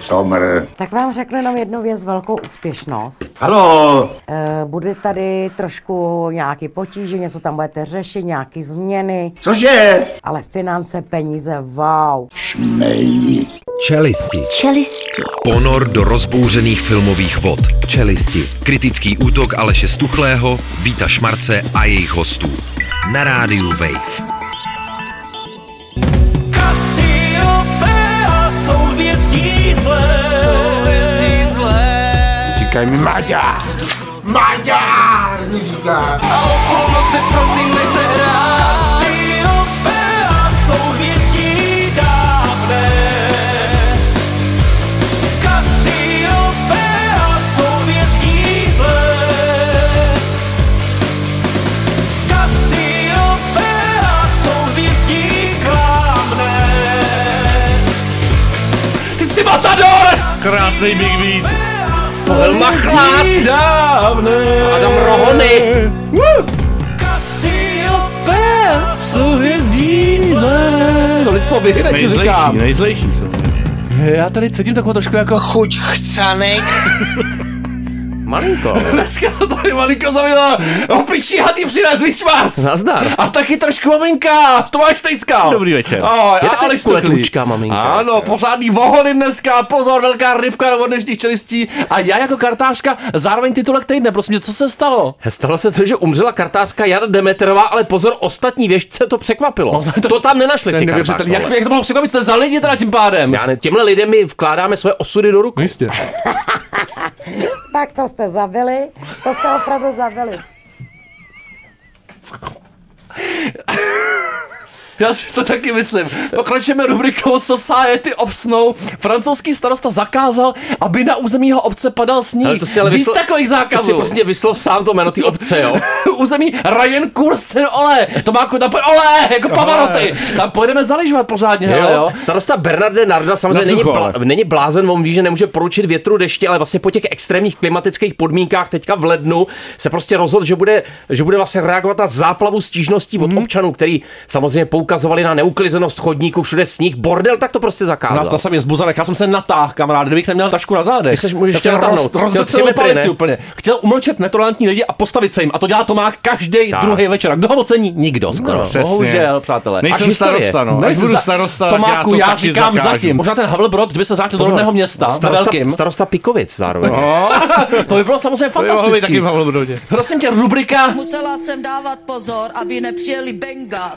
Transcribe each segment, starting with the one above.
Somr. Tak vám řeknu jenom jednu věc, velkou úspěšnost. Halo, E, bude tady trošku nějaký potíže, něco tam budete řešit, nějaký změny, cože? ale finance, peníze, wow. Šmej. Čelisti. Čelisti. Ponor do rozbouřených filmových vod. Čelisti. Kritický útok Aleše Stuchlého, Víta Šmarce a jejich hostů. Na rádiu Wave. Říkaj mi Maďar. Maďar mi říká. A o půlnoci prosím nechte hrát. Dávné. Zlé. Klamné. Ty jsi matador! Krásný Big Beat. Machlát! Dávné. Adam Rohony! Kasiopeia Souhvězdí No, teď to vyhyne, ti říkám. Nejzlejší, nejzlejší jsou. Já tady cítím takovou trošku jako... Chuť chcanek. Malinko. Dneska to tady malinko zavila. Opičí hatý přines, víc šmác. Nazdar. A taky trošku maminka, Tomáš Tejska. Dobrý večer. Oh, Je a taky Aleš kuletůčka, maminka. Ano, pořádný vohony dneska, pozor, velká rybka do dnešních čelistí. A já jako kartářka zároveň titulek týdne, prosím tě, co se stalo? Stalo se to, že umřela kartářka Jana Demeterová, ale pozor, ostatní věžce to překvapilo. No, to, to tam nenašli To neuvěřitelný. kartách. Jak, jak to mohlo překvapit, jste za lidi teda tím pádem? Já ne, těmhle lidem my vkládáme své osudy do rukou. Jistě. Tak to jste zabili, to jste opravdu zabili. Já si to taky myslím. Pokračujeme rubrikou Society of Snow. Francouzský starosta zakázal, aby na území jeho obce padal sníh. Ale to si ale Víc vyslo- takových To si zákazů. prostě vyslov sám to jméno ty obce, jo. území Ryan Kursen Ole. To má jako tam Ole, jako Pavaroty. Tam pojedeme zaližovat pořádně, hele, jo. Starosta Bernarde Narda samozřejmě není, blá, není blázen, on ví, že nemůže poručit větru deště, ale vlastně po těch extrémních klimatických podmínkách teďka v lednu se prostě rozhodl, že bude, že bude vlastně reagovat na záplavu stížností od občanů, který samozřejmě poukazovali na neuklizenost chodníků, všude sníh, bordel, tak to prostě zakázal. Nás to jsem je zbuzanek, já jsem se natáhl, kamarád, kdybych neměl tašku na zádech. Ty seš- můžeš chtěl roz, natáhnout. roz, Chtěl roz, tři celou metry, palici úplně. Chtěl umlčet netolerantní lidi a postavit se jim. A to dělá Tomák každý Tak. druhý večer. A kdo ho ocení? Nikdo skoro. přesně. Bohužel, přátelé. Nejsem starosta, no. Až Nejsi budu za- starosta, Tomáku, já to já, říkám zatím. Možná ten Havelbrod, kdyby se vrátil do rodného města, na starosta, starosta Pikovic zároveň. to by bylo samozřejmě To Havlbrodě. Prosím tě, rubrika Musela jsem dávat pozor, aby nepřijeli benga.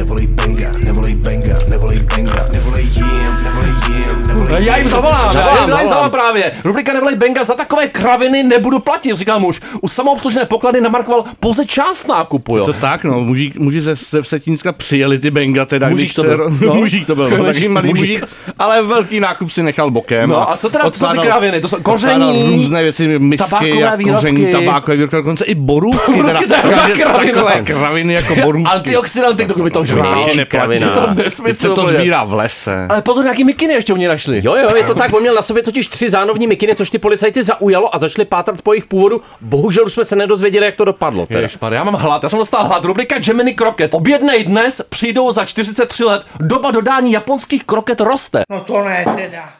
Never benga, nevoli benga, leave benga. Já jim zavolám, já Zavolám, jim zavolám zavolám. právě. Rubrika Nevolej Benga, za takové kraviny nebudu platit, říká muž. U samoobslužné poklady namarkoval pouze část nákupu, jo. To tak, no, mužík, muži ze, ze Vsetínska přijeli ty benga, teda Mužík když to se, byl, no. mužík to byl, no, taky malý Mužík. ale velký nákup si nechal bokem. No a co teda, co ty kraviny? To jsou koření, různé věci, misky tabákové výrobky. koření, tabákové výrobky, dokonce i borůvky. Borůvky, takže kravina. Takové kraviny jako borůvky. antioxidanty, kdo by to neplatí. Je to nesmysl. se to sbírá v lese. Ale pozor, jaký mikiny ještě u mě našli. Jo, jo, je to tak, on měl na sobě totiž tři zánovní mikiny, což ty policajty zaujalo a začali pátrat po jejich původu. Bohužel už jsme se nedozvěděli, jak to dopadlo. Teda. Ježišmar, já mám hlad, já jsem dostal hlad. Rubrika Gemini Kroket. Objednej dnes, přijdou za 43 let. Doba dodání japonských kroket roste. No to ne teda.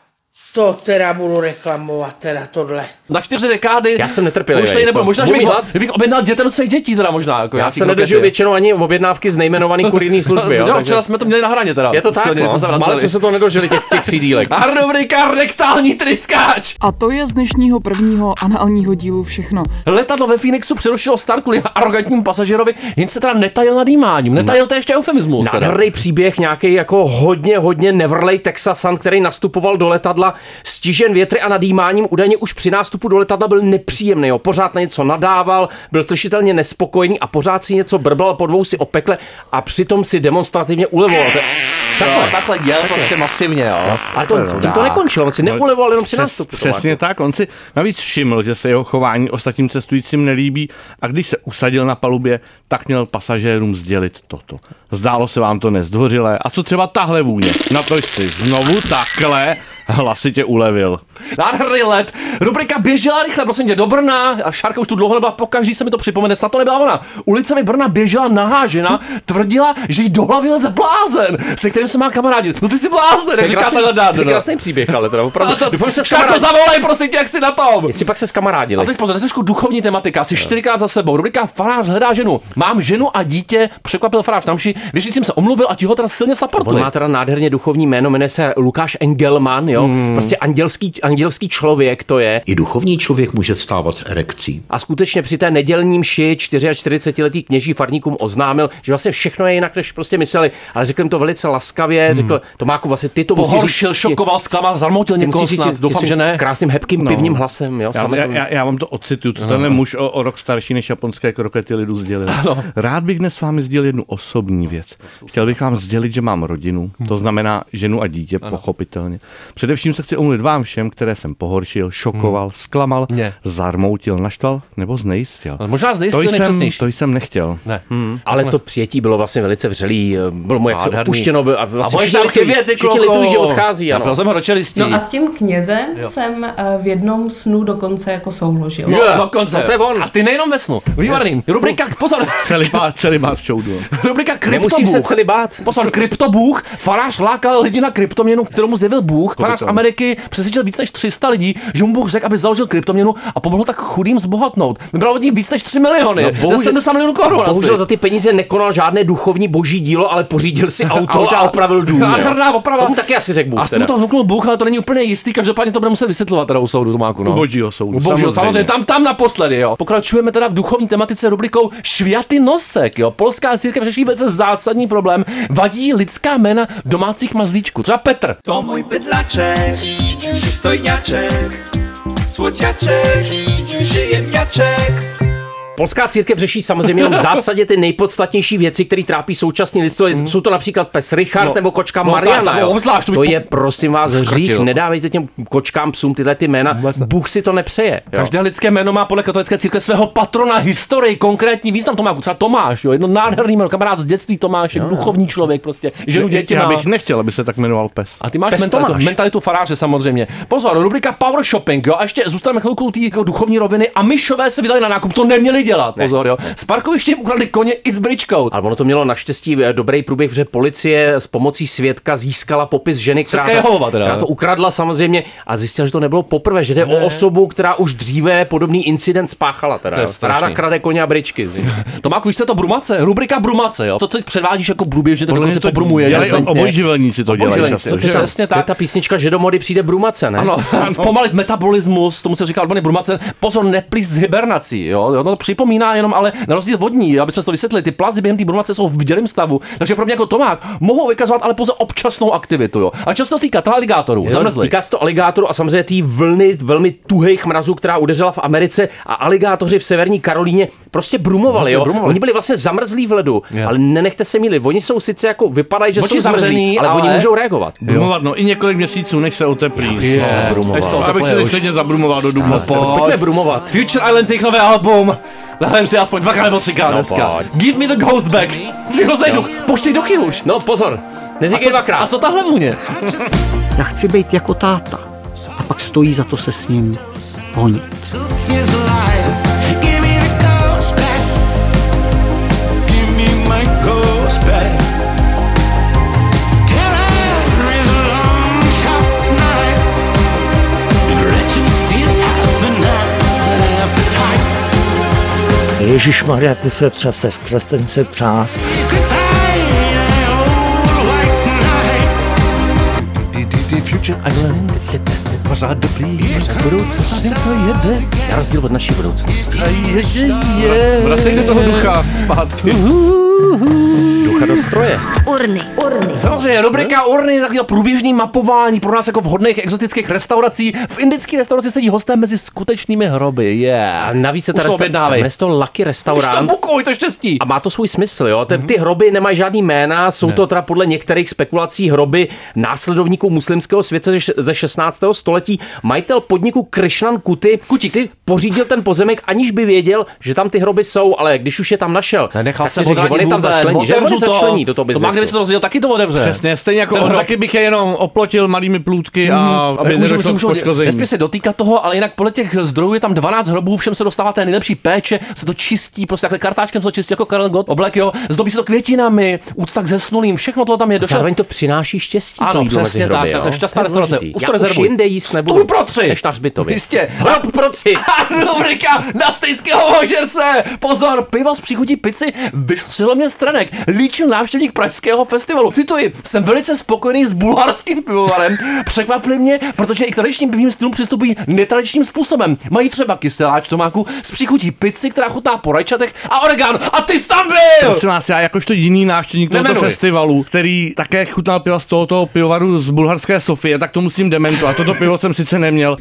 To teda budu reklamovat, teda tohle. Na čtyři dekády. Já jsem netrpělivý, Už tady nebudu. jako. Možná, že bych, hlad. kdybych objednal dětem svých dětí, teda možná. Jako Já se nedožiju většinou ani objednávky z nejmenované kurijní služby. jo, jo, takže- včera jsme to měli na hraně teda. Je to tak, Silně no. jsme jsme se to nedožili, těch, těch tří dílek. A rubrika rektální tryskáč. A to je z dnešního prvního análního dílu všechno. Letadlo ve Phoenixu přerušilo start kvůli arrogantnímu pasažerovi, jen se teda netajil nadýmáním. Netajil to je ještě eufemismus. Teda. Nádherný příběh, nějaký jako hodně, hodně nevrlej Texasan, který nastupoval do letadla, stižen větry a nadýmáním, údajně už při nástupu do letadla byl nepříjemný, jo. pořád na něco nadával, byl slyšitelně nespokojený a pořád si něco brblal, po dvou si opekle a přitom si demonstrativně ulevoval. Takhle, Takhle. takhle jel prostě masivně, jo. Ale to, tím to nekončilo, on si neulevoval jenom při Přes, nástupu. přesně tak, on si navíc všiml, že se jeho chování ostatním cestujícím nelíbí a když se usadil na palubě, tak měl pasažérům sdělit toto. Zdálo se vám to nezdvořilé. A co třeba tahle vůně? Na to si znovu takhle hlasitě ulevil. Nádherný let. Rubrika běžela rychle, prosím tě, do Brna. A Šárka už tu dlouho nebyla, pokaždý se mi to připomene, snad to nebyla ona. Ulicemi Brna běžela nahá žena, tvrdila, že jí do hlavy leze blázen, se kterým se má kamarádit. No ty jsi blázen, jak říká tenhle dát. To je krásný příběh, ale teda opravdu. A to, Doufám, se Šárko, zavolej, prosím tě, jak jsi na tom. Jestli pak se s kamarádili. A teď pozor, to je trošku duchovní tematika, asi čtyřikrát za sebou. Rubrika Farář hledá ženu. Mám ženu a dítě, překvapil Farář na mši, věřícím se omluvil a ti ho teda silně On supportuje. má teda nádherně duchovní jméno, jmenuje se Lukáš Engelman, jo. Hmm. Prostě andělský, andělský člověk to je. I duchovní člověk může vstávat s erekcí. A skutečně při té nedělní mši 44-letý kněží farníkům oznámil, že vlastně všechno je jinak, než prostě mysleli. Ale řekl jim to velice laskavě, řekl, Tomáku, vlastně ty to musíš Pohoršil, říct- šokoval, zklamal, zarmoutil někoho říct snad. Doufám, že ne. Krásným, hebkým, pivním hlasem, jo. Já, já, to- já, já vám to ocituju, co tenhle muž o, o rok starší než japonské krokety lidu sdělil. Rád bych dnes s vámi sdělil jednu osobní věc. Chtěl bych vám sdělit, že mám rodinu, to znamená ženu a dítě, pochopitelně. Především se chci omluvit vám všem, které jsem pohoršil, šokoval, zklamal, Mě. zarmoutil, naštval nebo znejistil. Možná znejistil to jsem, to jsem nechtěl. Ne. Ale to přijetí bylo vlastně velice vřelý, bylo mu jak se Nádherný. opuštěno a vlastně všichni litují, ty všichni kloko. litují, že odchází, ano. Jsem ho do čelistí. No a s tím knězem jsem eh, v jednom snu dokonce jako souložil. No, dokonce. No, to je on. A ty nejenom ve snu. Výborný. Rubrika, pozor, Celý má, celý má v čoudu. rubrika kryptobůh. Nemusím se celý bát. Pozor, kryptobůh. Farář lákal lidi na kryptoměnu, kterou mu zjevil Bůh. Farář z Ameriky přesvědčil víc než 300 lidí, že mu Bůh řekl, aby založil kryptoměnu a pomohl tak chudým zbohatnout. Vybral od ní víc než 3 miliony. No, bohužel- 70 milionů korun. Bohužel asi. za ty peníze nekonal žádné duchovní boží dílo, ale pořídil si auto Auto. a opravil dům. Nádherná oprava. Tomu taky asi řekl Bůh. Asi mu to vnuknul Bůh, ale to není úplně jistý, každopádně to bude muset vysvětlovat teda u soudu Tomáku. No. U božího soudu, U božího, samozřejmě. samozřejmě. tam, tam naposledy, jo. Pokračujeme teda v duchovní tematice rubrikou Šviaty nosek, jo. Polská církev řeší velice zásadní problém. Vadí lidská jména domácích mazlíčků. Třeba Petr. To mój bydlaczek, przystojniaczek, słodziaczek, przyjemniaczek. Polská církev řeší samozřejmě v zásadě ty nejpodstatnější věci, které trápí současné lidstvo. Jsou to například pes Richard No, nebo kočka no, Mariana. tak, jo. obzvlášť, to to je, prosím vás, hřích. Nedávejte těm kočkám, psům tyhle ty jména. Bůh si to nepřeje. Jo. Každé lidské jméno má podle katolické církve svého patrona, historii, konkrétní význam Tomáku. Třeba Tomáš, jo. Jedno nádherný jméno, kamarád z dětství Tomáš, je duchovní člověk, prostě. Ženu děti Já má. bych nechtěl, aby se tak jmenoval pes. A ty máš Pes mentalitu, Tomáš. mentalitu faráře samozřejmě. Pozor, rubrika Power Shopping, jo, a ještě zůstaneme chvilku u té jako duchovní roviny a myšové se vydali na nákup, to neměli dělat, pozor, jo. Z parkoviště ukradli koně i s bričkou. Ale ono to mělo naštěstí eh, dobrý průběh, že policie s pomocí svědka získala popis ženy, která, Jehova teda, která ne? to ukradla samozřejmě a zjistila, že to nebylo poprvé, že jde o osobu, která už dříve podobný incident spáchala. Teda, To je. Ráda krade koně a bričky. Tomáku, víš, co je to brumace? Rubrika brumace, jo. To, co teď předvádíš jako průběžně, to Podle dokonce mě to pobrumuje. obojživelníci to dělají to přesně To tak. ta písnička, že do mody přijde brumace, ne? Ano, zpomalit metabolismus, tomu se říká odborně brumace. Pozor, neplíst s hibernací, jo. jo. To připomíná jenom, ale na rozdíl vodní, aby jsme to vysvětlili, ty plazy během té brumace jsou v vdělém stavu, takže pro mě jako Tomák mohou vykazovat ale pouze občasnou aktivitu, jo. A často týká to aligátorů, zamrzli. Týká se to aligátoru a samozřejmě té vlny velmi tuhých mrazů, která udeřila v Americe a aligátoři v severní Karolíně prostě brumovali. Prostě Jo? brumovali. Oni byli vlastně zamrzlí v ledu, Jo. ale nenechte se mílit. Oni jsou sice jako vypadají, že Oči jsou zamrzlí, zavřený, ale, oni ale- můžou reagovat. Brumovat, no i několik měsíců, než se oteplí. Než se Abych se teď zabrumoval do dubna. Pojďme brumovat. Future Islands jejich nové album. Zahrajeme si aspoň dvakrát nebo třikrát dneska. pojď. Give me the ghost back. Jsi hrozný duch. Poštěj duchy už. No pozor, A neříkej co, dvakrát. a co tahle vůně? Já chci být jako táta. A pak stojí za to se s ním honit. Ježíš Maria, ty se třeseš, přestaň se třást. Future Islands. Pořád dobrý, pořád budoucnost. to jede. Na rozdíl od naší budoucnosti. Vracejte toho ducha zpátky. Ducha do stroje. Urny, urny. Samozřejmě, rubrika urny, takového průběžný mapování pro nás jako vhodných exotických restaurací. V indické restauraci sedí hosté mezi skutečnými hroby. Yeah. A navíc se ta Už to resta- objednávej. jmenuje se to Lucky Už to Restaurant. bukuj, to je štěstí. A má to svůj smysl, jo. Ty, ty hroby nemají žádný jména, jsou to teda podle některých spekulací hroby následovníků muslimského světa ze- ze 16. století. Majitel podniku Krishnan Kuti Kutík. si pořídil ten pozemek, aniž by věděl, že tam ty hroby jsou, ale když už je tam našel, Nenechal tak se si řekl, že on je tam začlení, že? On to. začlení do toho To má, kdyby se to rozvěděl, taky to otevře. Přesně, stejně jako Ten on, hrob. taky bych je jenom oplotil malými plůtky a aby Můžu- nedošlo k poškození. Nesmí se dotýkat toho, ale jinak podle těch zdrojů je tam 12 hrobů, všem se dostává té nejlepší péče, se to čistí, prostě takhle kartáčkem se to čistí jako Karel Gott, oblek, jo, zdobí se to květinami, úcta k zesnulým, všechno to tam je. Došel... Zároveň to přináší štěstí. to Ano, přesně tak, tak šťastná restaurace. Už Já to rezervuj. jinde jíst nebudu. Stůl pro tři. Než na hřbitově. Jistě. Hrob pro tři. A rubrika na stejského hožerce. Pozor, pivo s příchutí pici vystřelil mě stranek. Líčil návštěvník Pražského festivalu. Cituji, jsem velice spokojený s bulharským pivovarem. Překvapili mě, protože i k tradičním pivním stylům přistupují netradičním způsobem. Mají třeba kyseláč tomáku s příchutí pici, která chutná po rajčatech a oregano. A ty jsi tam byl! Prosím vás, já jakožto jiný návštěvník tohoto Nemenuj. festivalu, který také chutnal piva z tohoto pivovaru z bulharské Sofie, tak to musím dementovat. Toto pivo jsem sice neměl.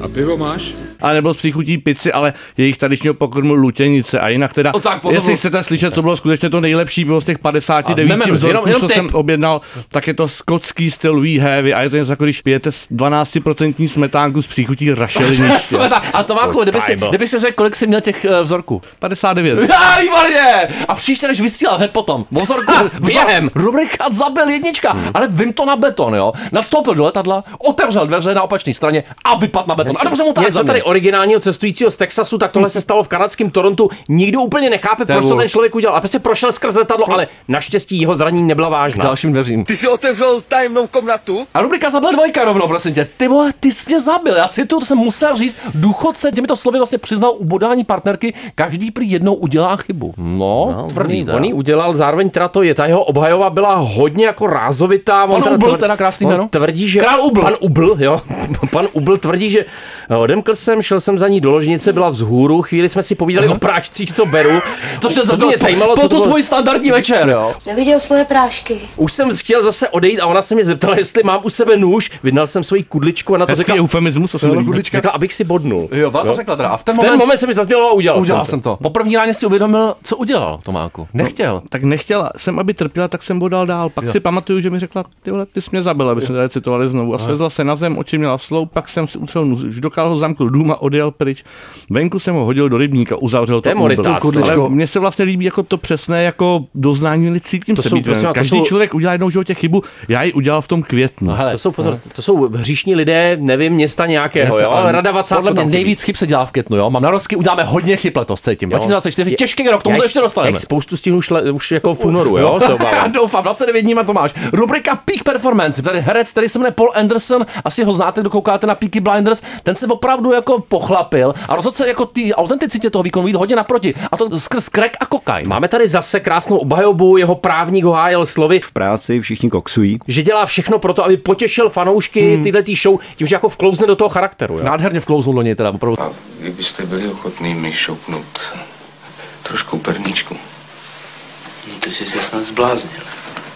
A pivo máš? A nebyl s příchutí pici, ale jejich tradičního pokrmu lutěnice. A jinak teda, No tak, pozor. jestli chcete slyšet, co bylo skutečně to nejlepší pivo z těch 59 nemenuj, vzorků, jenom- jenom co tip. jsem objednal, tak je to skotský styl We Heavy a je to něco jako když pijete s 12% smetánku s příchutí. Smeta. A Tomáku, kdyby si, kdyby si řekl, kolik jsi měl těch eh, vzorků? 59. Já, výborně! A příště než vysílat hned potom. Vzorku, během. Rubrika zabil jednička. Hmm. Ale vím to na beton, jo. Nastoupil do letadla, otevřel dveře na opačné straně a vypadl na beton. A dobře mu tak tady originálního cestujícího z Texasu, tak tohle se stalo v kanadském Torontu. Nikdo úplně nechápe, je proč to ten člověk udělal. A prostě prošel skrz letadlo, ale naštěstí jeho zranění nebyla K vážná. dalším dveřím. Ty jsi otevřel tajemnou komnatu? A rubrika zabil dvojka rovnou, prosím tě. Ty vole, ty jsi mě zabil. Já cituju, to jsem musel říct. Důchodce těmito slovy vlastně přiznal u bodání partnerky, každý prý jednou udělá chybu. No, no tvrdý. On, on ji udělal, zároveň teda to je, ta jeho obhajova byla hodně jako rázovitá. Pan on Ubl, tvr- teda krásný jméno. tvrdí, že... Král Ubl. Pan Ubl, jo. Pan Ubl tvrdí, že odemkl jsem, šel jsem za ní do ložnice, byla vzhůru, chvíli jsme si povídali o prášcích, co beru. To se to mě zajímalo, po co to bylo. tvůj standardní večer, jo. Neviděl svoje prášky. Už jsem chtěl zase odejít a ona se mě zeptala, jestli mám u sebe nůž. Vydal jsem svoji kudličku a na to Hezký řekla, eufemismus, to se mi líbí. řekla, abych si bodnul. Jo, to řekla teda. A v ten v ten moment, moment se mi zasmělo a udělal, udělal jsem jsem to. Po první ráně si uvědomil, co udělal Tomáku. Nechtěl. tak nechtěla jsem, aby trpěla, tak jsem bodal dál. Pak si pamatuju, že mi řekla, ty vole, ty jsi mě zabil, aby jsme tady citovali znovu. A svezla se na zem, oči měla sloup, pak jsem si utřel nůž, už dokázal ho zamkl dům a odjel pryč. Venku jsem ho hodil do rybníka, uzavřel to. Ale mně se vlastně líbí jako to přesné, jako doznání, cítím To se jsou, být. prosím Každý jsou- člověk udělá jednou životě chybu, já ji udělal v tom květnu. hele, To jsou, pozor, to jsou hříšní lidé, nevím, města nějakého, Jasně, jo, ale Rada Vacátko Podle mě nejvíc chyb se dělá v květnu, jo. Mám na rozky, uděláme hodně chyb letos, cítím. Jo. 2024, Je- těžký rok, tomu se ještě dostaneme. Spoustu stihnů už, jako v únoru, jo, se Já doufám, 29 dní to máš. Rubrika Peak Performance. Tady herec, který se jmenuje Paul Anderson, asi ho znáte, kdo koukáte na Peaky Blinders, ten se opravdu jako pochlapil a rozhodl se jako ty autenticitě toho výkonu jít hodně naproti. A to skrz crack a kokain. Máme tady zase krásnou obhajobu, jeho právník ho hájil slovy, V práci všichni koksují. že dělá všechno pro to, aby potěšil fanoušky hmm. tyhle tý show, tím, že jako vklouzne do toho charakteru. Jo? Nádherně vklouznul do něj teda, opravdu. A kdybyste byli ochotný mi šoupnout trošku perničku. No ty jsi se snad zbláznil.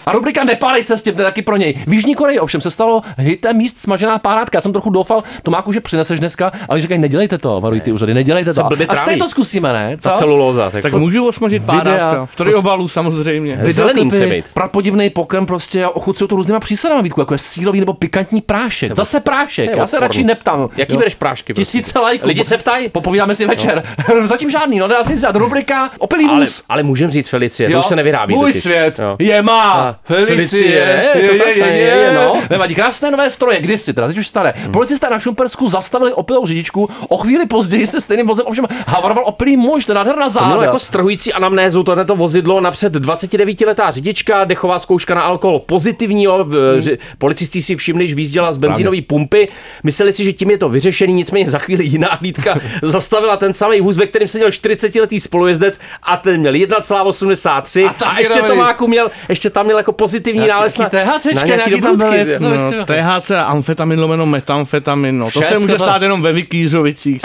A rubrika Nepálej se s tím, to je taky pro něj. V Jižní Koreji ovšem se stalo hitem míst smažená párátka. Já jsem trochu doufal, Tomáku, že přineseš dneska, ale říkají, nedělejte to, varují ty úřady, nedělejte to. A stejně to zkusíme, ne? Co? Ta celulóza. Tak, Tak můžu osmažit párátka. V triobalu samozřejmě. Zelený musí být. Prapodivný pokrm prostě a ochucují to různýma přísadama, Vítku, jako je sírový nebo pikantní prášek. Zase prášek, já se radši neptám. Jaký bereš prášky? prosím? Tisíce lajků. Lidi se ptají. Popovídáme si večer. Zatím žádný, no dá si říct, rubrika opilý Ale, vůz. ale můžem říct Felicie, to už se nevyrábí. Můj svět je má. A, Felicie. Felicie, Je, to je, je, je, je, no. Nevadí, krásné nové stroje, kdysi, teda teď už staré. Hmm. Policisté na Šumpersku zastavili opilou řidičku, o chvíli později se stejným vozem ovšem havaroval opilý muž, to je nádherná To záda. jako strhující anamnézu, tohleto vozidlo napřed 29-letá řidička, dechová zkouška na alkohol pozitivní, jo, ři- policisté si všimli, že výjížděla z benzínové pumpy, mysleli si, že tím je to vyřešený, nicméně za chvíli jiná hlídka zastavila ten samý vůz, ve kterém seděl 40-letý spolujezdec a ten měl 1,83 a, taky ještě. Tomáku měl, ještě tam měl jako pozitivní nález na, THCčka, na nějaký tam ještě No, THC a amfetamin lomeno metamfetamin, no. To se může to- stát jenom ve Vikýřovicích.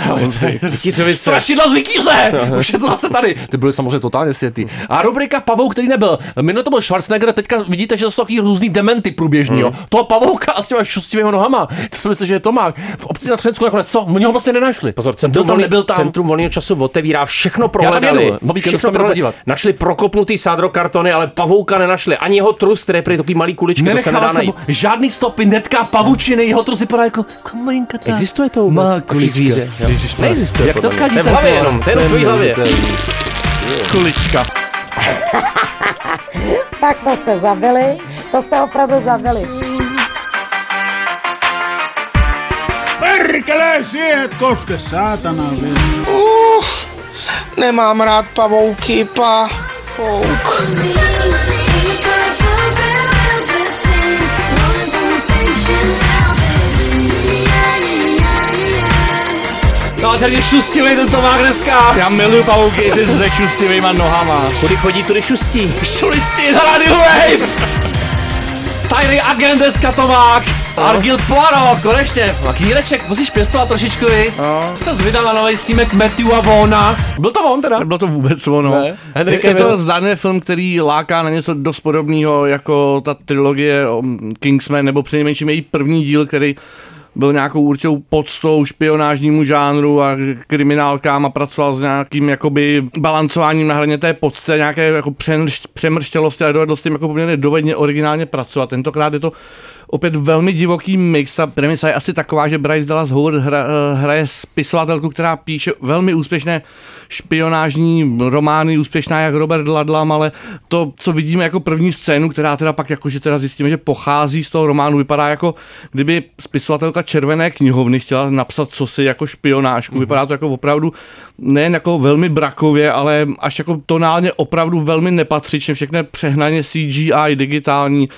Strašidla z Vikíře! Už je to zase tady. Ty byly samozřejmě totálně světý. A rubrika Pavouk, který nebyl. Minule to byl Schwarzenegger, teďka vidíte, že to jsou takový různý dementy průběžný. Hmm. Jo. Toho pavouka asi máš šustivými nohama. To si myslíš, že je Tomák. V obci na Třensku nakonec co? Oni ho vlastně nenašli. Pozor, byl centrum, tam, volný, nebyl tam. centrum volného času otevírá, všechno Já tam jedu, o víkendu se tam jdu prohledali. Našli prokopnutý sádrokartony, ale pavouka nenašli. Ani jeho trus, který je prý takový malý kuličky, to se Nenechal nedá jsem najít. žádný stopy, netká pavučiny, jeho trus vypadá jako malinka ta. Existuje to vůbec? Má Takový kulička. zvíře. jo. Neexistuje. Jak to podle mě. kadí To je v ten hlavě tvor? jenom, to je jenom v tvojí hlavě. Kulička. tak to jste zabili, to jste opravdu zabili. Perkele, siihen koske saatana vielä. Uh, nemám rád pavouky, pa. Fouk. No a tady šustivý ten Tomák dneska. Já miluju pavouky ty se šustivýma nohama. Kudy chodí, tudy šustí. Šulisti na Radio Wave. Tajný agent dneska Tomák. Argil Poirot, konečně. A Kýreček, musíš pěstovat trošičku, víc. No. Se vydal na nový snímek Matthew a Vona. Byl to on teda? Nebylo to vůbec ono. Ne. Henry je, je to zdánlivě film, který láká na něco dost podobného jako ta trilogie o Kingsman, nebo přinejmenším její první díl, který byl nějakou určitou podstou špionážnímu žánru a kriminálkám a pracoval s nějakým jakoby balancováním na hraně té podsté, nějaké jako přemrštělosti a dovedl s tím jako poměrně dovedně originálně pracovat. Tentokrát je to opět velmi divoký mix. Ta premisa je asi taková, že Bryce Dallas Howard hra, eh, hraje spisovatelku, která píše velmi úspěšné špionážní romány, úspěšná jak Robert Ludlum, ale to, co vidíme jako první scénu, která teda pak jakože teda zjistíme, že pochází z toho románu, vypadá jako kdyby spisovatelka Červené knihovny chtěla napsat cosi jako špionážku. Mm-hmm. Vypadá to jako opravdu nejen jako velmi brakově, ale až jako tonálně opravdu velmi nepatřičně, všechno přehnaně CGI, digitální.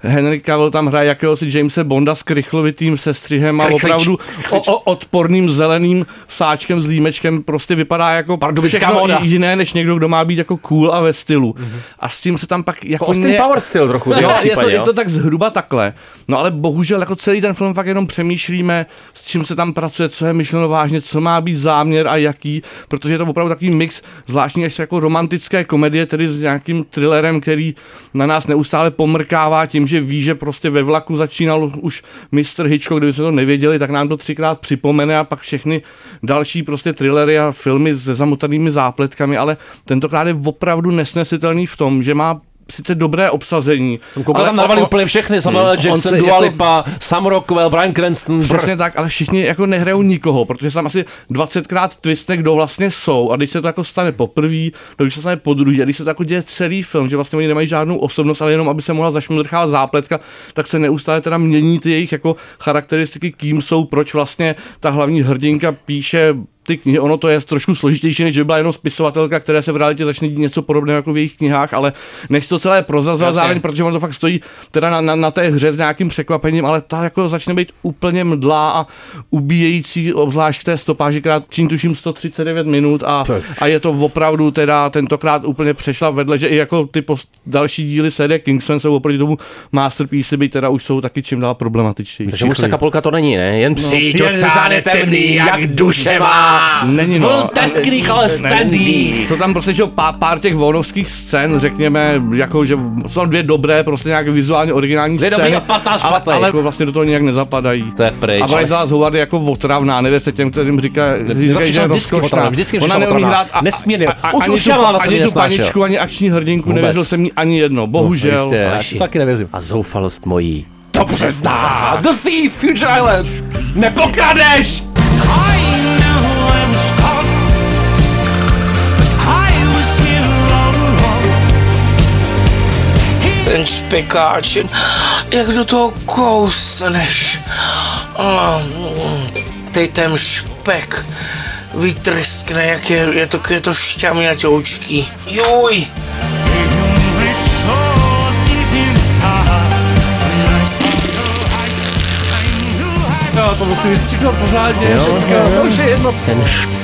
Henry Cavill tam hraje jakéhosi Jamese Bonda s krychlovitým sestřihem a opravdu o, o, odporným zeleným sáčkem s límečkem prostě vypadá jako Pardubická všechno móda. jiné, než někdo, kdo má být jako cool a ve stylu. Mm-hmm. A s tím se tam pak jako Austin Powers styl trochu jeho je, to, je to tak zhruba takhle. No ale bohužel jako celý ten film fakt jenom přemýšlíme, s čím se tam pracuje, co je myšleno vážně, co má být záměr a jaký, protože je to opravdu takový mix zvláštní až jako romantické komedie, tedy s nějakým thrillerem, který na nás neustále pomrkává tím, že ví, že prostě ve vlaku začínal už Mr. Hitchcock, kdyby jsme to nevěděli, tak nám to třikrát připomene a pak všechny další prostě thrillery a filmy se zamotanými zápletkami, ale tentokrát je opravdu nesnesitelný v tom, že má sice dobré obsazení. Koukal tam narvali úplně všechny, Samuel. Hmm. On Jackson, Dua jako- Lipa, Sam Rockwell, Brian Cranston. Přesně tak, ale všichni jako nehrajou nikoho, protože tam asi 20krát twistne, kdo vlastně jsou a když se to jako stane poprvé, když se stane po druhý a když se to jako děje celý film, že vlastně oni nemají žádnou osobnost, ale jenom aby se mohla zašmudrchávat zápletka, tak se neustále teda mění ty jejich jako charakteristiky, kým jsou, proč vlastně ta hlavní hrdinka píše ty knihy, ono to je trošku složitější, než by byla jenom spisovatelka, které se v realitě začne dít něco podobného jako v jejich knihách, ale nechci to celé prozazovat zároveň, protože ono to fakt stojí teda na, na, na té hře s nějakým překvapením, ale ta jako začne být úplně mdlá a ubíjející, obzvlášť k té stopáži, která čím tuším 139 minut a, a je to opravdu teda tentokrát úplně přešla vedle, že i jako ty post, další díly série Kingsman jsou oproti tomu Masterpiece, by teda už jsou taky čím dál problematičtější. Takže muž Kapolka to není, ne? Jen přijď, No. oceán je temný, jak duše má. Není no. Zvon teskných, ale standý. Jsou tam prostě že, jo, pár, pár těch vonovských scén, řekněme, jako, že jsou tam dvě dobré, prostě nějak vizuálně originální Dvě scény, a patnáct ale, špatných. ale jako vlastně do toho nějak nezapadají. To je pryč. A Bryce Dallas Howard je jako otravná, nevěřte těm, kterým říká, říkají, že je rozkošná. vždycky Ona přišla neumí otravná. hrát a, Nesmírně. Už- ani už ani tu paničku, ani akční hrdinku, Vůbec. nevěřil jsem jí ani jedno, bohužel. Další. taky nevěřím. A zoufalost mojí. Dobře zná. The Thief, Future Islands. Nepokradeš! Ten špekáč, jak do toho kousneš. A, Teď ten špek vytrskne, jak je, je to, je to šťamňatoučký. Juj! Jo, to musím vystříknout pořádně, Jo, všecko, jo, jo. to už je jedno. Ten špek.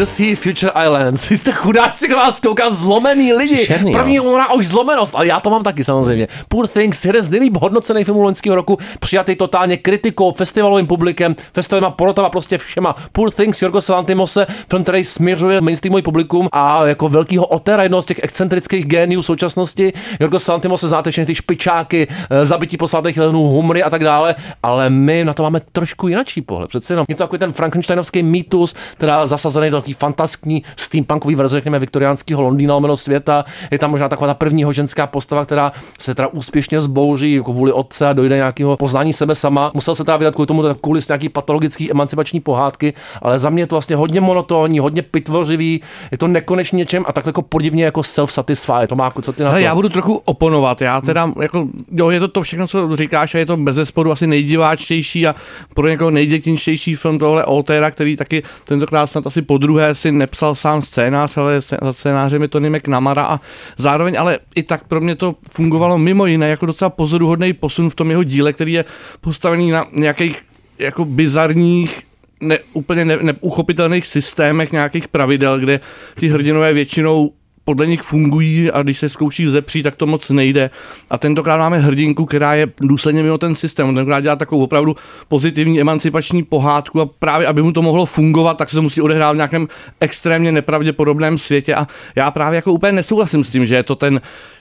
The Thief Future Islands. Vy jste chudáci, kdo vás kouká, zlomený lidi. Černý, První jo. umrá už zlomenost, ale já to mám taky samozřejmě. Poor Things, jeden z nejlíp hodnocených filmů loňského roku, přijatý totálně kritikou, festivalovým publikem, festivalovým porotama, prostě všema. Poor Things, Jorgo Lantimose, film, který směřuje mainstreamový publikum a jako velkýho otera, jednoho z těch excentrických géniů současnosti. Jorgo Lantimose znáte všechny ty špičáky, eh, zabití posvátých jelenů, humry a tak dále, ale my na to máme trošku jinačí pohled. Přece jenom je to takový ten Frankensteinovský mýtus, teda zasazený do nějaký fantaskní steampunkový verze, řekněme, viktoriánského Londýna, lomeno světa. Je tam možná taková ta prvního ženská postava, která se teda úspěšně zbouří jako vůli otce a dojde nějakého poznání sebe sama. Musel se teda vydat kvůli tomu kvůli nějaký patologický emancipační pohádky, ale za mě je to vlastně hodně monotónní, hodně pitvořivý, je to nekonečně něčem a takhle jako podivně jako self-satisfied. Tomáku, co ty na to? Ale já budu trochu oponovat. Já teda, jako, jo, je to to všechno, co říkáš, a je to bez zesporu asi nejdiváčtější a pro někoho nejdětinčtější film tohle Oltera, který taky tentokrát snad asi po druhé si nepsal sám scénář, ale scénářem je Nimek Namara a zároveň ale i tak pro mě to fungovalo mimo jiné jako docela pozoruhodný posun v tom jeho díle, který je postavený na nějakých jako bizarních ne, úplně ne, neuchopitelných systémech nějakých pravidel, kde ty hrdinové většinou podle nich fungují a když se zkouší zepřít, tak to moc nejde. A tentokrát máme hrdinku, která je důsledně mimo ten systém. Tentokrát dělá takovou opravdu pozitivní emancipační pohádku a právě aby mu to mohlo fungovat, tak se musí odehrát v nějakém extrémně nepravděpodobném světě. A já právě jako úplně nesouhlasím s tím, že je to ten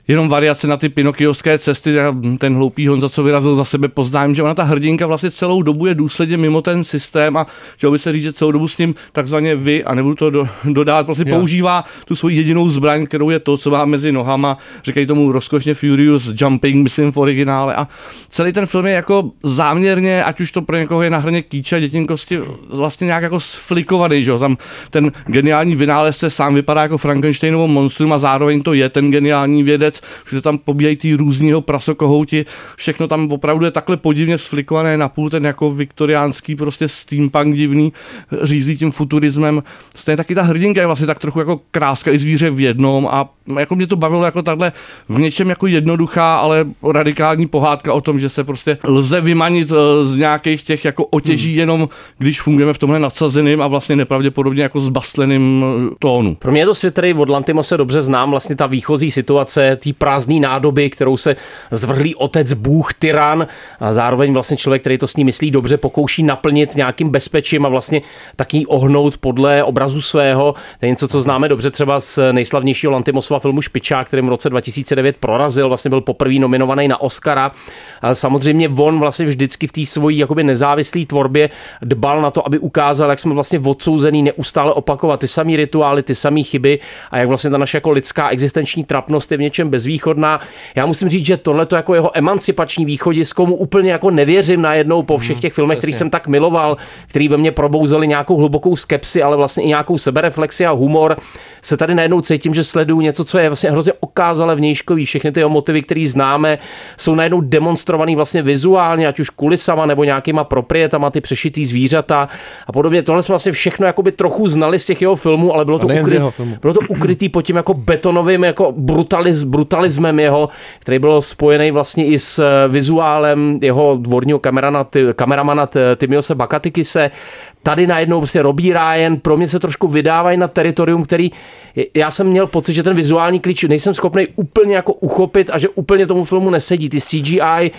jenom variace na ty pinokiovské cesty, ten hloupý Honza, co vyrazil za sebe, poznám, že ona ta hrdinka vlastně celou dobu je důsledně mimo ten systém a chtěl by se říct, že celou dobu s ním takzvaně vy, a nebudu to do, dodávat, prostě jo. používá tu svoji jedinou zbraň, kterou je to, co má mezi nohama, říkají tomu rozkošně Furious Jumping, myslím v originále. A celý ten film je jako záměrně, ať už to pro někoho je na hraně kýče dětinkosti, vlastně nějak jako sflikovaný, že jo, tam ten geniální vynálezce sám vypadá jako Frankensteinovo monstrum a zároveň to je ten geniální vědec, všude tam pobíhají ty různýho prasokohouti, všechno tam opravdu je takhle podivně sflikované na půl, ten jako viktoriánský prostě steampunk divný, řízí tím futurismem. Stejně taky ta hrdinka je vlastně tak trochu jako kráska i zvíře v jednom a jako mě to bavilo jako takhle v něčem jako jednoduchá, ale radikální pohádka o tom, že se prostě lze vymanit eh, z nějakých těch jako otěží hmm. jenom, když fungujeme v tomhle nadsazeným a vlastně nepravděpodobně jako zbastleným eh, tónu. Pro mě je to svět, který od Lantimose dobře znám, vlastně ta výchozí situace, té prázdné nádoby, kterou se zvrhlý otec, bůh, tyran a zároveň vlastně člověk, který to s ní myslí dobře, pokouší naplnit nějakým bezpečím a vlastně taky ohnout podle obrazu svého. To je něco, co známe dobře třeba z nejslavnějšího Lantimosova filmu Špičák, kterým v roce 2009 prorazil, vlastně byl poprvé nominovaný na Oscara. A samozřejmě on vlastně vždycky v té svojí jakoby nezávislé tvorbě dbal na to, aby ukázal, jak jsme vlastně odsouzený neustále opakovat ty samé rituály, ty samé chyby a jak vlastně ta naše jako lidská existenční trapnost je v něčem bezvýchodná. Já musím říct, že tohle to jako jeho emancipační východisko mu úplně jako nevěřím najednou po všech těch filmech, který jsem tak miloval, který ve mně probouzeli nějakou hlubokou skepsi, ale vlastně i nějakou sebereflexi a humor, se tady najednou cítím, že sleduju něco, co je vlastně hrozně okázale vnějškový. Všechny ty motivy, které známe, jsou najednou demonstrovaný vlastně vizuálně, ať už kulisama nebo nějakýma proprietama, ty přešitý zvířata a podobně. Tohle jsme vlastně všechno jakoby trochu znali z těch jeho filmů, ale bylo to, ukry... bylo to ukrytý pod tím jako betonovým jako brutaliz, brutalismem jeho, který byl spojený vlastně i s eh, vizuálem jeho dvorního kamerana, kameramana Timiose Bakatikise. Tady najednou prostě Robbie Ryan, pro mě se trošku vydávají na teritorium, který já jsem měl pocit, že ten vizuální klíč nejsem schopný úplně jako uchopit a že úplně tomu filmu nesedí. Ty CGI eh,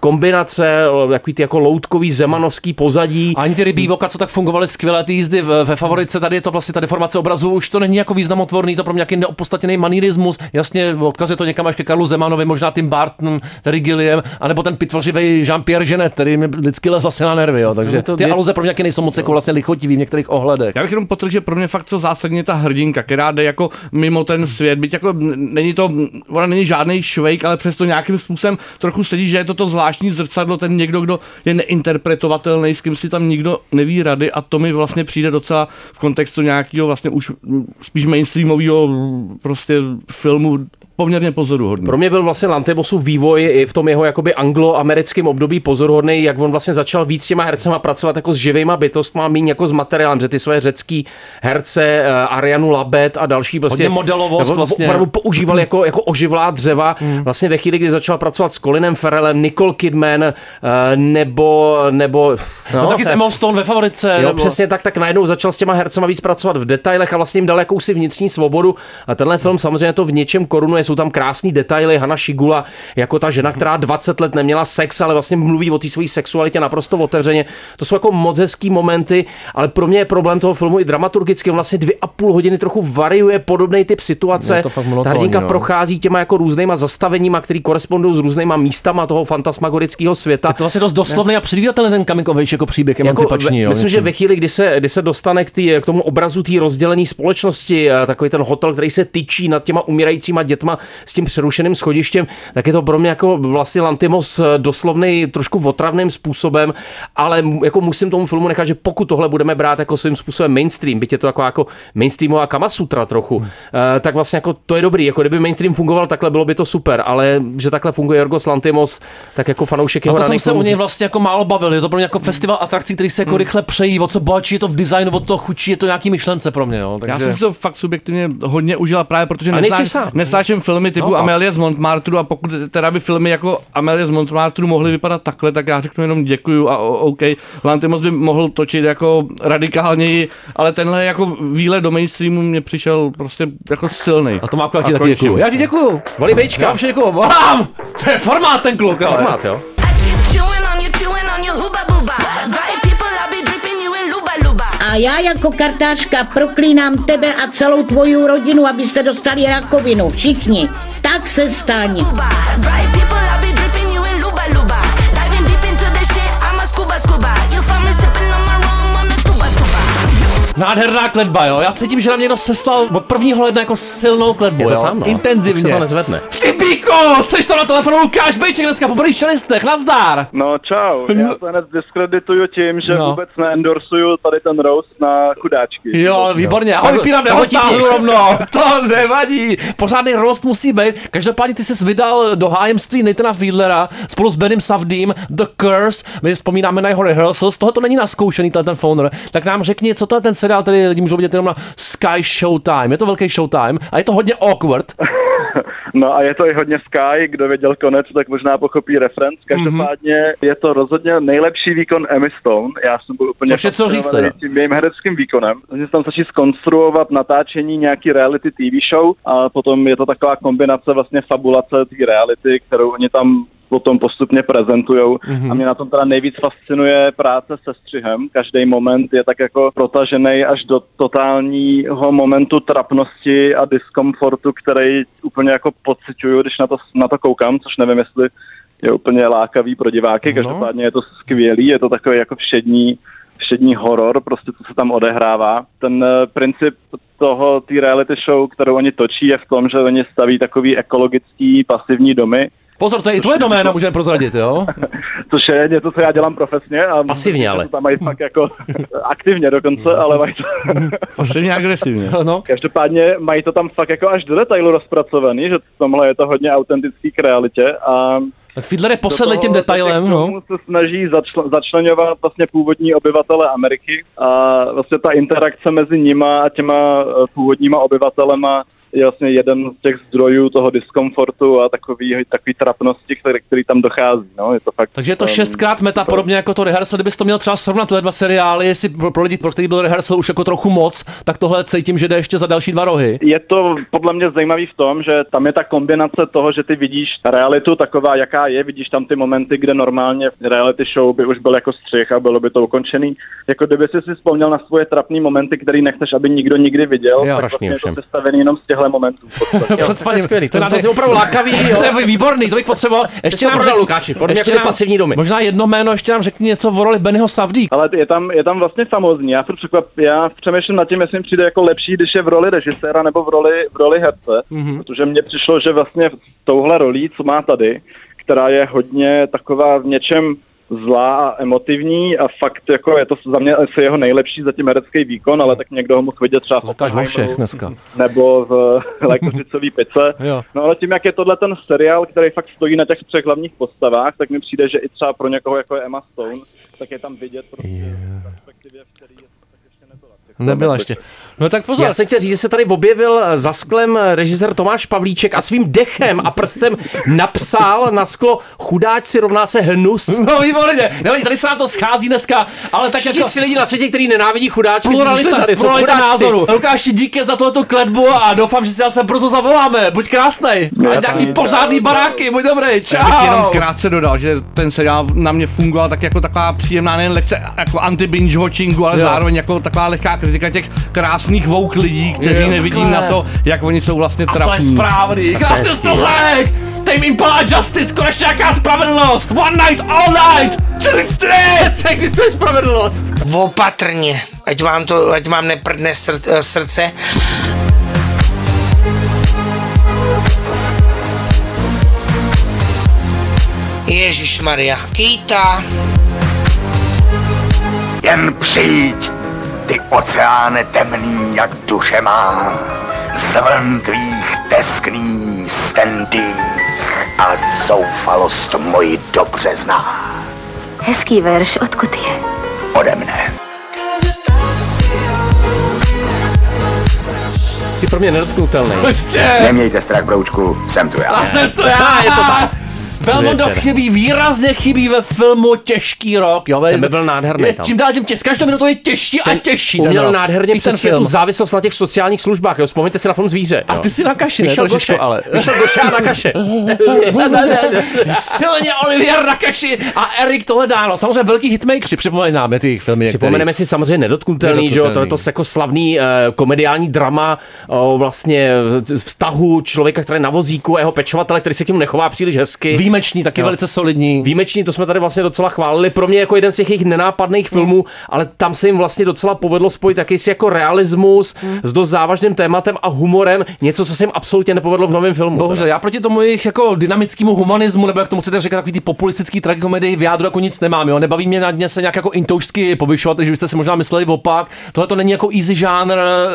kombinace, takový ty jako loutkový zemanovský pozadí. Ani ty rybí voka, co tak fungovaly skvěle ty jízdy ve favorice, tady je to vlastně ta deformace obrazu, už to není jako významotvorný, to pro mě nějaký neopodstatněný manierismus. Jasně, odkazuje to někam až ke Karlu Zemanovi, možná Tim Barton, Terry Gilliam, anebo ten pitvořivý Jean-Pierre Genet, který mi vždycky lez zase na nervy. Jo. Takže ty aluze pro mě nejsou moc jako vlastně lichotivý v některých ohledech. Já bych jenom potrhl, že pro mě fakt co zásadně ta hrdinka, která jde jako mimo ten svět, byť jako není to, ona není žádný švejk, ale přesto nějakým způsobem trochu sedí, že je to to zvláštní zrcadlo, ten někdo, kdo je neinterpretovatelný, s kým si tam nikdo neví rady a to mi vlastně přijde docela v kontextu nějakého vlastně už spíš mainstreamového prostě filmu poměrně pozoruhodný. Pro mě byl vlastně Lantebosův vývoj i v tom jeho jakoby anglo-americkém období pozoruhodný, jak on vlastně začal víc s těma hercema pracovat jako s živýma bytostma, méně jako s materiálem, že ty své řecký herce, eh, Arianu Labet a další prostě Hodně modelovost vlastně. opravdu používal jako, jako oživlá dřeva. Hmm. Vlastně ve chvíli, kdy začal pracovat s Colinem Farrellem, Nicole Kidman, eh, nebo, nebo no, no taky s Emma Stone ve favorice. Jo, nebo... přesně tak, tak najednou začal s těma hercema víc pracovat v detailech a vlastně jim dal jakousi vnitřní svobodu. A tenhle film samozřejmě to v něčem korunuje jsou tam krásný detaily. Hana Šigula jako ta žena, která 20 let neměla sex, ale vlastně mluví o té své sexualitě naprosto otevřeně. To jsou jako moc hezký momenty, ale pro mě je problém toho filmu i dramaturgicky. On vlastně dvě a půl hodiny trochu variuje podobný typ situace. Fakt ta monotónní, hrdinka no. prochází těma jako různýma zastaveníma, které korespondují s různýma místama toho fantasmagorického světa. Je to vlastně dost doslovný a předvídatelný ten age jako příběh emancipační. ve, jo, myslím, že něčím. ve chvíli, kdy se, kdy se dostane k, tý, k tomu obrazu té rozdělené společnosti, a takový ten hotel, který se tyčí nad těma umírajícíma dětma s tím přerušeným schodištěm, tak je to pro mě jako vlastně Lantimos doslovný trošku otravným způsobem, ale jako musím tomu filmu nechat, že pokud tohle budeme brát jako svým způsobem mainstream, byť je to jako, jako mainstreamová kamasutra trochu, hmm. tak vlastně jako to je dobrý. Jako kdyby mainstream fungoval takhle, bylo by to super, ale že takhle funguje Jorgos Lantimos, tak jako fanoušek A jeho to jsem se o filmů- něj vlastně jako málo bavil. Je to pro mě jako festival atrakcí, který se jako rychle přejí. O co bohatší je to v designu, o to chudší je to nějaký myšlence pro mě. Jo. Já Takže... jsem si to fakt subjektivně hodně užila právě, protože A nejsi nesnáš, sám. nesnáším filmy typu No. Amelie z Montmartru a pokud teda by filmy jako Amelie z Montmartru mohly vypadat takhle, tak já řeknu jenom děkuju a OK. Lantimos by mohl točit jako radikálněji, ale tenhle jako výlet do mainstreamu mě přišel prostě jako silný. A to má taky děkuju. Já ti děkuju. Voli bejčka. Já vám děkuju. Mám! To je formát ten kluk, ale. Formát, jo. A já jako kartářka proklínám tebe a celou tvoji rodinu, abyste dostali rakovinu. Všichni. Tak se staň. Nádherná kletba, jo. Já cítím, že nám někdo seslal od prvního ledna jako silnou kletbu, Je to jo. tam, no. Intenzivně. Už se to nezvedne. Ty píko, seš to na telefonu Lukáš Bejček dneska po prvních čelistech, nazdar. No čau, já to hned diskredituju tím, že No. no. vůbec neendorsuju tady ten roast na chudáčky. Jo, výborně. Ahoj, Toho ti neho těch. rovno. To nevadí. Pořádný rost musí být. Každopádně ty jsi vydal do hájemství Nathana Fiedlera spolu s Benem Savdým The Curse. My vzpomínáme na jeho rehearsals. Tohle to není naskoušený, ten Founder. Tak nám řekni, co to je ten seriál, který lidi můžou vidět jenom na Sky Showtime. Je to velký Showtime a je to hodně awkward. No a je to i hodně Sky, kdo věděl konec, tak možná pochopí reference. Každopádně Mhm. je to rozhodně nejlepší výkon Emmy Stone. Já jsem byl úplně Což je co říct teda. tím jejím hereckým výkonem. Se tam stačí skonstruovat natáčení nějaký reality TV show a potom je to taková kombinace vlastně fabulace té reality, kterou oni tam potom postupně prezentujou. Mhm. A mě na tom teda nejvíc fascinuje práce se střihem. Každý moment je tak jako protažený až do totálního momentu trapnosti a diskomfortu, který úplně jako pocituju, když na to, na to koukám, což nevím, jestli je úplně lákavý pro diváky. Každopádně je to skvělý, je to takový jako všední, všední horor, prostě co se tam odehrává. Ten eh, princip toho, té reality show, kterou oni točí, je v tom, že oni staví takový ekologický pasivní domy, Pozor, to je i tvoje doména, můžeme prozradit, jo? což je něco, co já dělám profesně. A Pasivně ale. To tam mají fakt jako aktivně dokonce, ale mají to... Pasivně agresivně. No. Každopádně mají to tam fakt jako až do detailu rozpracovaný, že v tomhle je to hodně autentický k realitě a Tak Fiedler je posedlý tím detailem, no. se snaží začl- začlenovat vlastně původní obyvatele Ameriky a vlastně ta interakce mezi nima a těma eh, původníma obyvatelema je vlastně jeden z těch zdrojů toho diskomfortu a takový, takový trapnosti, který, který tam dochází. No. Je to fakt, Takže je to um, šestkrát meta, podobně jako to rehearsal. Kdybys to měl třeba srovnat tyhle dva seriály, jestli pro, pro lidi, pro který byl rehearsal už jako trochu moc, tak tohle cítím, že jde ještě za další dva rohy. Je to podle mě zajímavý v tom, že tam je ta kombinace toho, že ty vidíš realitu taková, jaká je, vidíš tam ty momenty, kde normálně v reality show by už byl jako střih a bylo by to ukončený. Jako kdyby jsi si vzpomněl na svoje trapné momenty, který nechceš, aby nikdo nikdy viděl, Jo, tak vlastně je to jenom z těchto momentů. je skvělý, to- to je opravdu lákavý, jo. To je výborný, to bych potřeboval. Ještě nám řekni- Lukáši, ještě jako ty nám- pasivní domy. Možná jedno jméno, ještě nám řekni něco o roli Bennyho Savdí. Ale je tam, je tam vlastně famózní. Já, překvap, já přemýšlím nad tím, jestli mi přijde jako lepší, když je v roli režiséra nebo v roli, v roli herce. Mhm. Protože mně přišlo, že vlastně touhle rolí, co má tady, která je hodně taková v něčem zlá a emotivní a fakt jako je to za mě asi jeho nejlepší zatím herecký výkon, ale tak někdo ho mohl vidět třeba v o všech dneska. nebo v Lékořicový pice. No ale tím, jak je tohle ten seriál, který fakt stojí na těch třech hlavních postavách, tak mi přijde, že i třeba pro někoho jako je Emma Stone, tak je tam vidět prostě v perspektivě, v který je tak ještě Nebyla ještě. No tak pozor. Já jsem chtěl říct, že se tady objevil za sklem režisér Tomáš Pavlíček a svým dechem a prstem napsal na sklo chudáč si rovná se hnus. No výborně, nevadí, tady se nám to schází dneska, ale tak Všichni jako... tři lidi na světě, kteří nenávidí chudáčky, Pluralita, přišli tady, jsou pluralita chudáci. názoru. Lukáši, díky za tohoto kletbu a doufám, že si zase brzo zavoláme. Buď krásnej. A nějaký pořádný baráky, buď dobrý. Já bych jenom Čau. krátce dodal, že ten seriál na mě fungoval tak jako taková příjemná nejen lekce jako anti-binge watchingu, ale Jo. zároveň jako taková lehká kritika těch krásných vouk lidí, kteří Jo, nevidí takhle. na to, jak oni jsou vlastně A trapní. to je správný. Krásný stuhlek. Tame Impala Justice, konečně nějaká spravedlnost. One night, all night. Street. Přece existuje spravedlnost. Opatrně, ať vám to, ať vám neprdne eh, srdce. Ježíš Maria, Kýta. Jen přijď, ty oceáne temný, jak duše má. Z vln tvých teskný stentých a zoufalost moji dobře zná. Hezký verš, odkud je? Ode mne. Jsi pro mě nedotknutelný. Prostě. Nemějte strach, broučku, jsem tu já. A jsem co já, je to tak. Belmondo Večer. chybí, výrazně chybí ve filmu Těžký rok. Jo, Ten by byl nádherný Je, tam. čím dál tím těžší, každou minutu je těžší a těžší. ten Uměl rok. nádherně ten představit tu film. závislost na těch sociálních službách. Jo. Vzpomeňte si na film Zvíře. A ty si na kaši, Trošičku, Goše, ale. Vyšel Goša na kaše. Silně Olivier na kaši a Erik Toledano. Samozřejmě velký hitmakeři, připomenáme ty filmy. Připomeneme si samozřejmě nedotknutelný, že jo, to je to jako slavný uh, komediální drama o vlastně eh, vztahu člověka, který je na vozíku a jeho pečovatele, který se k němu nechová příliš hezky. Výjimečný, taky Jo. velice solidní. Výjimečný, to jsme tady vlastně docela chválili. Pro mě jako jeden z těch jejich nenápadných filmů, ale tam se jim vlastně docela povedlo spojit taky si jako realismus s dost závažným tématem a humorem. Něco, co se jim absolutně nepovedlo v novém filmu. Bohužel, já proti tomu jejich jako dynamickému humanismu, nebo jak tomu chcete říkat, takový ty populistický tragikomedii v jádru jako nic nemám, jo. Nebaví mě na dně se nějak jako intoušsky povyšovat, že byste si možná mysleli opak. Tohle to není jako easy žánr,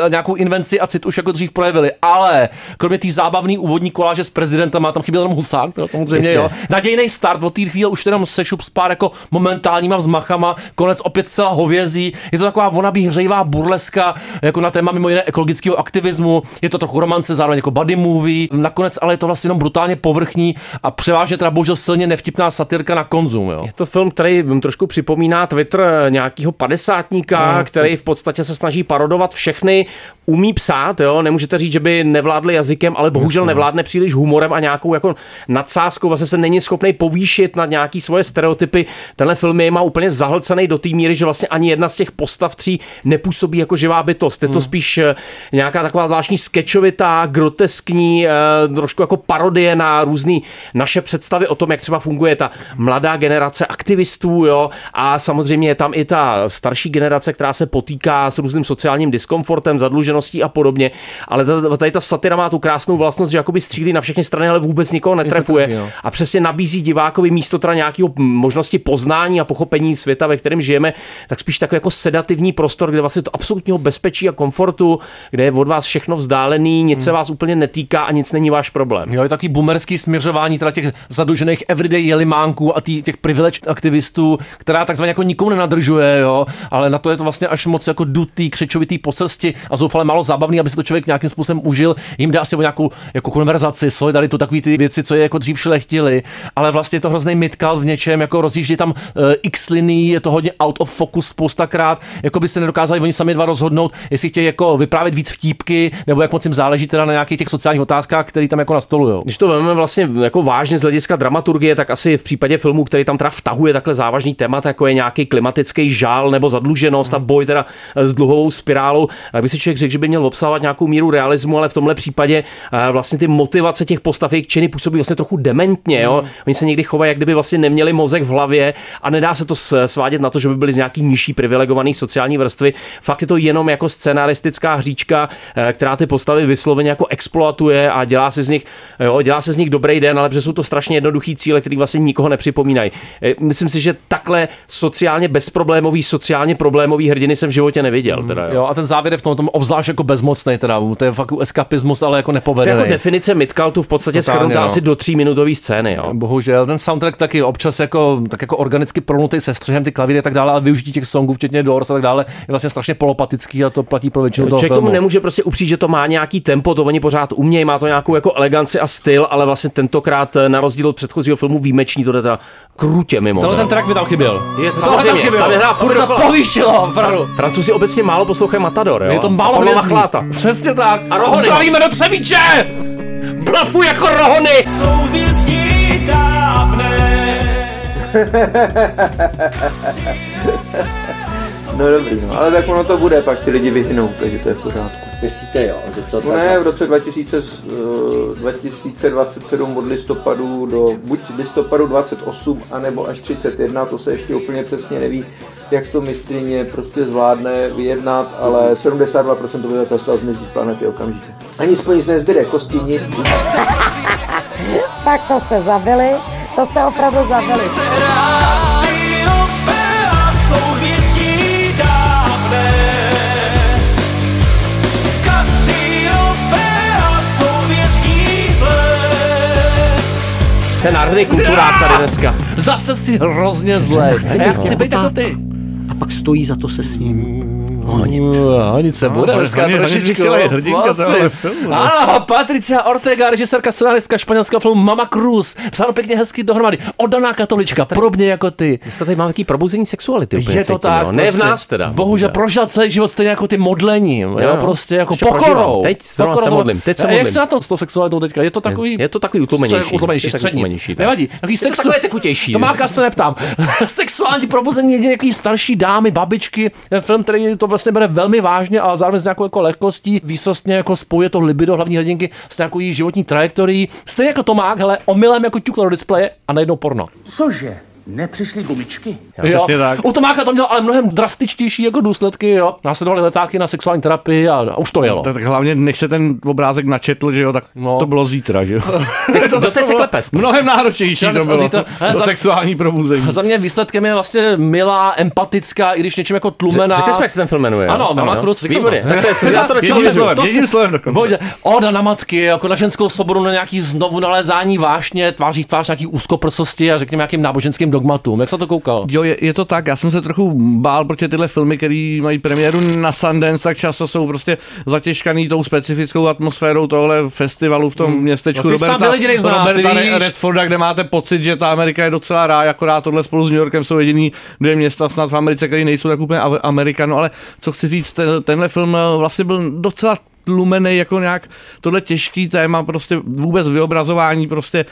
nějakou invenci a cit už jako dřív projevili. Ale kromě té zábavné úvodní koláže s prezidentem, tam chyběl jenom husák, jo, samozřejmě, Jistě. Jo. Nadějný start od té chvíle už jenom sešup s pár jako momentálníma vzmachama, konec opět zcela hovězí. Je to taková vonabí hřejivá burleska, jako na téma mimo jiné ekologického aktivismu. Je to trochu romance, zároveň jako buddy movie. Nakonec ale je to vlastně jenom brutálně povrchní a převážně teda bohužel silně nevtipná satyrka na konzum. Jo. Je to film, který mi trošku připomíná Twitter nějakého padesátníka, No, který v podstatě se snaží parodovat všechny, umí psát, jo, nemůžete říct, že by nevládli jazykem, ale bohužel nevládne příliš humorem a nějakou jako nadsázkou, vlastně se není schopný povýšit na nějaký svoje stereotypy. Tenhle film je má úplně zahlcený do té míry, že vlastně ani jedna z těch postav tří nepůsobí jako živá bytost. Je to Hmm. spíš eh, nějaká taková zvláštní skečovitá, groteskní, eh, trošku jako parodie na různé naše představy o tom, jak třeba funguje ta mladá generace aktivistů, jo, a samozřejmě je tam i ta starší generace, která se potýká s různým sociálním diskomfortem, zadlužeností a podobně. Ale ta- tady ta satira má tu krásnou vlastnost, že jakoby střílí na všechny strany, ale vůbec nikoho netrefuje. trefí, no. Přesně nabízí divákovi místo teda nějakého možnosti poznání a pochopení světa, ve kterém žijeme, tak spíš takový jako sedativní prostor, kde vlastně to absolutního bezpečí a komfortu, kde je od vás všechno vzdálený, nic se vás úplně netýká a nic není váš problém. Jo, je takový boomerský směřování teda těch zadlužených everyday jelimánků a tý, těch privilege aktivistů, která takzvaně jako nikomu nenadržuje, jo, ale na to je to vlastně až moc jako dutý, křečovitý poselsti a zoufale málo zábavný, aby si to člověk nějakým způsobem užil. Jim jde asi o nějakou jako konverzaci, solidaritu, takový ty věci, co je jako dřív šlechtili, ale vlastně je to hrozný mitkal v něčem, jako rozjíždí tam uh, x liní, je to hodně out of focus spoustakrát, jako by se nedokázali oni sami dva rozhodnout, jestli chtějí jako vyprávět víc vtípky, nebo jak moc jim záleží teda na nějakých těch sociálních otázkách, které tam jako nastolují. Když to vezmeme vlastně jako vážně z hlediska dramaturgie, tak asi v případě filmu, který tam teda vtahuje takhle závažný témat, jako je nějaký klimatický žál nebo zadluženost a boj teda s dluhovou spirálou, tak by si člověk řekl, že by měl obsahovat nějakou míru realismu, ale v tomhle případě eh, vlastně ty motivace těch postav, jejich činy působí vlastně trochu dementně. Jo? Oni se někdy chovají, jak kdyby vlastně neměli mozek v hlavě a nedá se to svádět na to, že by byli z nějaký nižší privilegovaný sociální vrstvy. Fakt je to jenom jako scenaristická hříčka, eh, která ty postavy vysloveně jako exploatuje a dělá si z nich, jo, dělá se z nich dobrý den, ale protože jsou to strašně jednoduchý cíle, který vlastně nikoho nepřipomínají. Eh, Myslím si, že takhle sociálně bezproblémový, sociálně problémový hrdiny jsem v životě neviděl. Teda, jo. Jo, a ten závěr je v tom, tom obzvlášť jako bezmocný, teda, to je fakt eskapismus, ale jako To je nepovedený. jako definice Midcoutu v podstatě schrnutá no. asi do tří minutové scény. Jo. Bohužel, ten soundtrack taky občas jako, tak jako organicky prolnutý se střihem, ty klavíry a tak dále, a využití těch songů, včetně Doors a tak dále, je vlastně strašně polopatický a to platí pro většinu toho Člověk filmu. tomu nemůže prostě upřít, že to má nějaký tempo, to oni pořád umějí, má to nějakou jako eleganci a styl, ale vlastně tentokrát eh, na rozdíl od předchozího filmu výjimečný to jde teda krutě mimo. Tenhle ten track mi tam chyběl. Je Tohle tam samozřejmě, chybělo. tam je hrá furt To povýšilo, opravdu. Francouzi obecně málo poslouchají Matador, jo? Je to A málo. Machláta. Přesně tak. A rohony. Zdravíme do Třebíče! Blafu jako rohony! No dobrý, no, ale tak ono to bude, pak ty lidi vyhnou, takže to je v pořádku. Myslíte jo, že to No ne, v roce 2000, eh, 2027 od listopadu do buď listopadu 28, anebo až 31, to se ještě úplně přesně neví, jak to mistrině prostě zvládne vyjednat, ale 72% obyvatelstva zmizí z planety okamžitě. Ani spolu nic nezbyde, kosti nic. Tak to jste zabili, to jste opravdu zabili. Ten nádherný kulturák tady dneska. Zase si hrozně zle. Chci Já být chci jako být jako ty. A pak stojí za to se s ním honit. Honit se bude, No, dneska trošičku. hrdinka vlastně. filmu, no. Ano, Patricia Ortega, režisérka, scenáristka španělského filmu Mama Cruz. Psáno pěkně hezky dohromady. Oddaná katolička, podobně jako ty. Dneska tady máme takový probuzení sexuality. úplně Je to cítím, tak. jo. Ne v nás teda. Bohužel prožil celý život stejně jako ty modlením. Jo, jo. prostě jako Ještě pokorou. Teď Pokorou se modlím, teď se A Jak se na to s tou sexualitou teďka? Je to takový... Je to takový utlumenější. Utlumenější, Je to takový střední. utlumenější, tak. Nevadí. Takový sexu... takové tekutější. To máka se neptám. Sexuální probuzení jedině nějaký starší dámy, babičky. Film, který to vlastně bere velmi vážně, ale zároveň s nějakou jako lehkostí, výsostně jako spojuje to libido hlavní hrdinky s nějakou její životní trajektorií. Stejně jako Tomák, hele, omylem jako ťukl do displeje a najednou porno. Cože? Nepřišly gumičky? Přesně tak. U Tomáka to mělo ale mnohem drastičtější jako důsledky, jo. Následovaly letáky na sexuální terapii a, a už to jelo. Tak hlavně, než se ten obrázek načetl, že jo, tak no. to bylo zítra, že jo. Teď, doteď se klepe. Mnohem náročnější to bylo. Zítra- hele, to za- sexuální probuzení. Za mě výsledkem je vlastně milá, empatická, i když něčím jako tlumená. Řekli jsme, jak se ten film jmenuje. jo? Ano, Mama. Cruz. Výborně. to. Tak to já to To Oda na matky, jako na ženskou svobodu, na nějaký znovu nalézání vášně, tváří v tvář nějaký úzkoprsosti a řekněme nějakým náboženským dogmatům. Jak se to koukal? Jo, je, je, to tak, já jsem se trochu bál, protože tyhle filmy, které mají premiéru na Sundance, tak často jsou prostě zatěžkaný tou specifickou atmosférou tohle festivalu v tom Hmm. městečku No z nás, Roberta ty Re- víš. Redforda, kde máte pocit, že ta Amerika je docela ráj, akorát tohle spolu s New Yorkem jsou jediný dvě města snad v Americe, které nejsou tak úplně Amerika, no ale co chci říct, ten, tenhle film eh, vlastně byl docela tlumený jako nějak tohle těžký téma, prostě vůbec vyobrazování prostě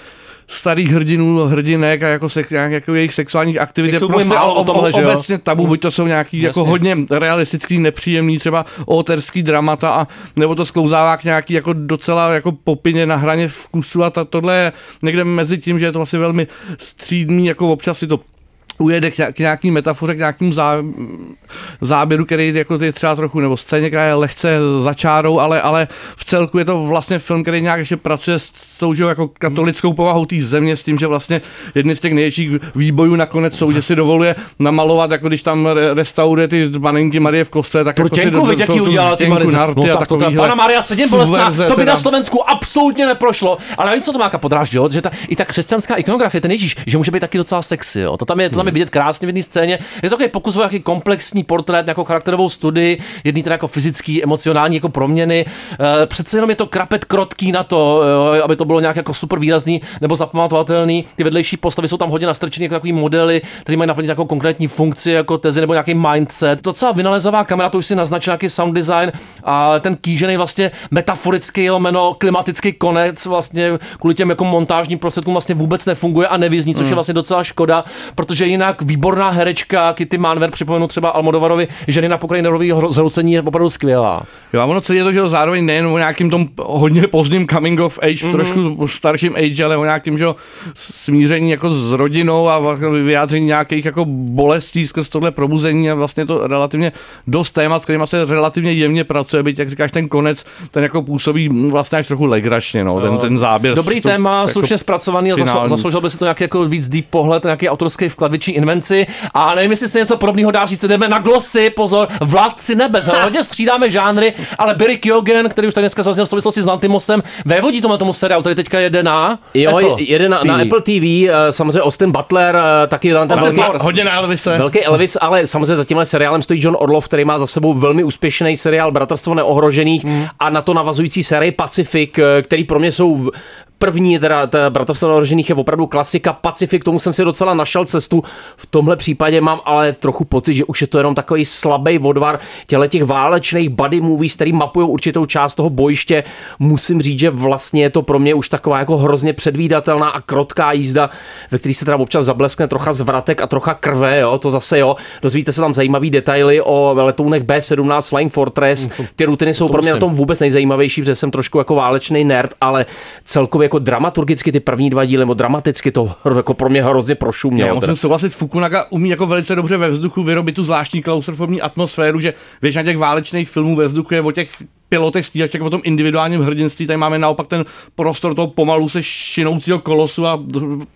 starých hrdinů, hrdinek a jako, se, nějak, jako jejich sexuálních aktivit je prostě málo o ob- tomhle, že jo? obecně tabu, buď to jsou nějaký jako Jasně. hodně realistický, nepříjemný, třeba oterský dramata, a nebo to sklouzává k nějaký jako docela jako popině na hraně vkusu a ta, tohle je někde mezi tím, že je to vlastně velmi střídný, jako občas si to ujede k, nějak- k nějaký metafoře, k nějakému zá, záběru, který jako je třeba trochu, nebo scéně, která je lehce za čárou, ale, ale v celku je to vlastně film, který nějak ještě pracuje s tou že jako katolickou povahou té země, s tím, že vlastně jedny z těch největších výbojů nakonec jsou, že si dovoluje namalovat, jako když tam re- restauruje ty panenky Marie v kostele, tak jako si těnku, do- tu udělala ty narty No a tak to takovýhle Pana Maria sedím bolestná, to by teda. na Slovensku absolutně neprošlo. Ale nevím, co to máka podráždí, jo? že ta, i ta křesťanská ikonografie, ten Ježíš, že může být taky docela sexy. Jo? To tam je, to tam je vidět krásně v jedné scéně. Je to takový pokus o nějaký komplexní portrét, nějakou charakterovou studii, jedný teda jako fyzický, emocionální jako proměny. E, přece jenom je to krapet krotký na to, jo, aby to bylo nějak jako super výrazný nebo zapamatovatelný. Ty vedlejší postavy jsou tam hodně nastrčený jako takový modely, které mají naplnit nějakou konkrétní funkci, jako tezi nebo nějaký mindset. Docela vynalezavá kamera, to už si naznačil nějaký sound design a ten kýžený vlastně metaforický lomeno klimatický konec vlastně kvůli těm jako montážním prostředkům vlastně vůbec nefunguje a nevyzní, což je Mm. vlastně docela škoda, protože jinak výborná herečka Kitty Manver, připomenu třeba Almodovarovi, ženy na pokraji nerového zhroucení je opravdu skvělá. Jo, a ono celé je to, že jo, zároveň nejen o nějakým tom hodně pozdním coming of age, Mhm. mm-hmm. trošku starším age, ale o nějakým, že smíření jako s rodinou a vyjádření nějakých jako bolestí skrz tohle probuzení a vlastně to relativně dost témat, s kterými se relativně jemně pracuje, byť jak říkáš, ten konec, ten jako působí vlastně až trochu legračně, no, ten, ten záběr. Dobrý to- téma, jako slušně zpracovaný a zasloužil by si to nějaký jako víc deep pohled, nějaký autorský vklad. Největší invenci a nevím, jestli se něco podobného dá říct, jdeme na glosy, pozor, vládci nebes, hodně střídáme žánry, ale Barry Keoghan, který už tady dneska zazněl v souvislosti s Lantimosem, vévodí tomu tomu seriálu, který teďka jede na Jo, Apple jede na, TV. na Apple TV, eh, samozřejmě Austin Butler, eh, taky ten Austin velký. Hodně na Elvise. velký Elvis, ale samozřejmě za tímhle seriálem stojí John Orlov, který má za sebou velmi úspěšný seriál Bratrstvo neohrožených Hmm. a na to navazující série Pacific, eh, který pro mě jsou První, teda ta Bratrstvo neohrožených je opravdu klasika. Pacific, tomu jsem si docela našel cestu. V tomhle případě mám ale trochu pocit, že už je to jenom takový slabý odvar těle těch válečných buddy movies, který mapují určitou část toho bojiště. Musím říct, že vlastně je to pro mě už taková jako hrozně předvídatelná a krotká jízda, ve který se teda občas zableskne trocha zvratek a trocha krve, jo, to zase jo. Dozvíte se tam zajímavý detaily o letounech B-17 Flying Fortress. Ty rutiny jsou pro mě na tom vůbec nejzajímavější, protože jsem trošku jako válečný nerd, ale celkově jako dramaturgicky ty první dva díly, nebo dramaticky to jako pro mě hrozně prošumělo. Já musím souhlasit, Fukunaga umí jako velice dobře ve vzduchu vyrobit tu zvláštní klaustrofobní atmosféru, že většina těch válečných filmů ve vzduchu je o těch pilotech stíhaček, o tom individuálním hrdinství, tady máme naopak ten prostor toho pomalu se šinoucího kolosu a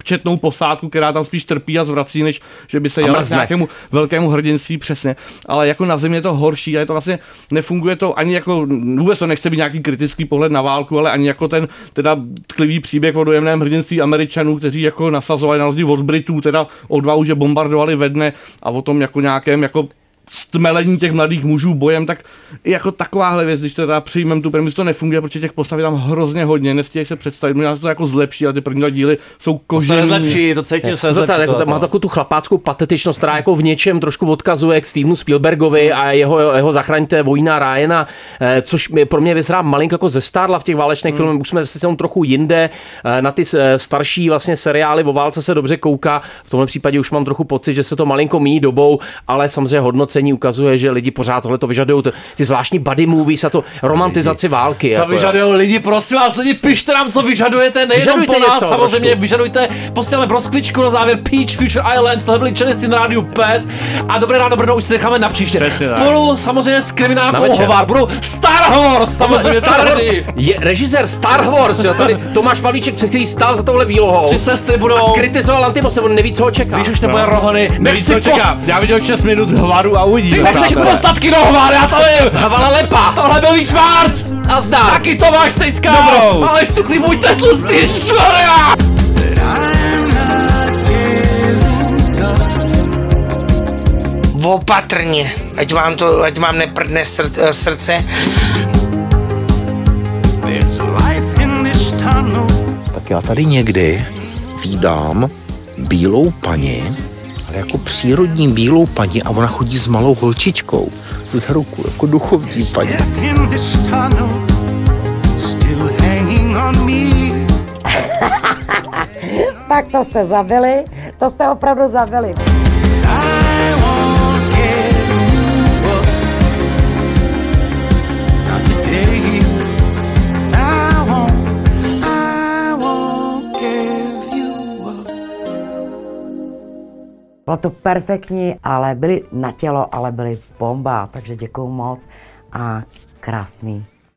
četnou posádku, která tam spíš trpí a zvrací, než že by se jela k nějakému velkému hrdinství přesně. Ale jako na zemi je to horší a je to vlastně, nefunguje to ani jako, vůbec to nechce být nějaký kritický pohled na válku, ale ani jako ten teda tklivý příběh o dojemném hrdinství Američanů, kteří jako nasazovali na rozdíl od Britů, teda odvahu, že bombardovali ve dne a o tom jako nějakém jako stmelení těch mladých mužů bojem, tak jako takováhle věc, když teda přijmem tu premisu, to nefunguje, protože těch postav je tam hrozně hodně, nestíhají se představit, možná se to jako zlepší, ale ty první dva díly jsou To se nezlepší, to cítím, že se To, to, nezlepší. jako, tohleto. má takovou tu chlapáckou patetičnost, která jako v něčem trošku odkazuje k Stevenu Spielbergovi a jeho, jeho zachraňte vojna Ryana, eh, což mi pro mě vyzerá malinko jako zestárla v těch válečných hmm. filmech. Už jsme se tam trochu jinde, eh, na ty eh, starší vlastně seriály o válce se dobře kouká. V tomhle případě už mám trochu pocit, že se to malinko míjí dobou, ale samozřejmě hodnocení ukazuje, že lidi pořád tohle to vyžadují, ty, ty zvláštní buddy movies a to romantizaci války. Co jako, vyžadují lidi, prosím vás, lidi, pište nám, co vyžadujete, nejenom Vyžadujte po nás, něco samozřejmě, trošku. vyžadujte, posíláme broskvičku na závěr Peach Future Islands, tohle byli čelisty na rádiu PES a dobré ráno Brno už si necháme na příště. Přesně tak. Spolu samozřejmě s kriminálkou. Hovar budou Star Wars, samozřejmě Star Wars. Je režisér Star Wars, jo, tady Tomáš Pavlíček, před který stál za touhle výlohou. Tři sestry budou, A kritizoval Antimose, on neví, co ho čeká. když už nebude rohony, Nevíš, co čeká. Já viděl 6 minut hlaru a uvidí. Ty nechceš postatky do Hovar, já to vím. Havala lepa. Tohle byl Vík Schwarz. A zdá. Taky Tomáš Tejská. Dobrou. Ale štukli můj tetlustý, švaria. Opatrně, ať vám to, ať vám neprdne srd, eh, srdce. Tak já tady někdy vídám bílou paní, ale jako přírodní bílou paní a ona chodí s malou holčičkou z ruku, jako duchovní paní. Tak to jste zabili, to jste opravdu zabili. Bylo to perfektní, ale byli na tělo, ale byli bomba, takže děkuju moc a krásný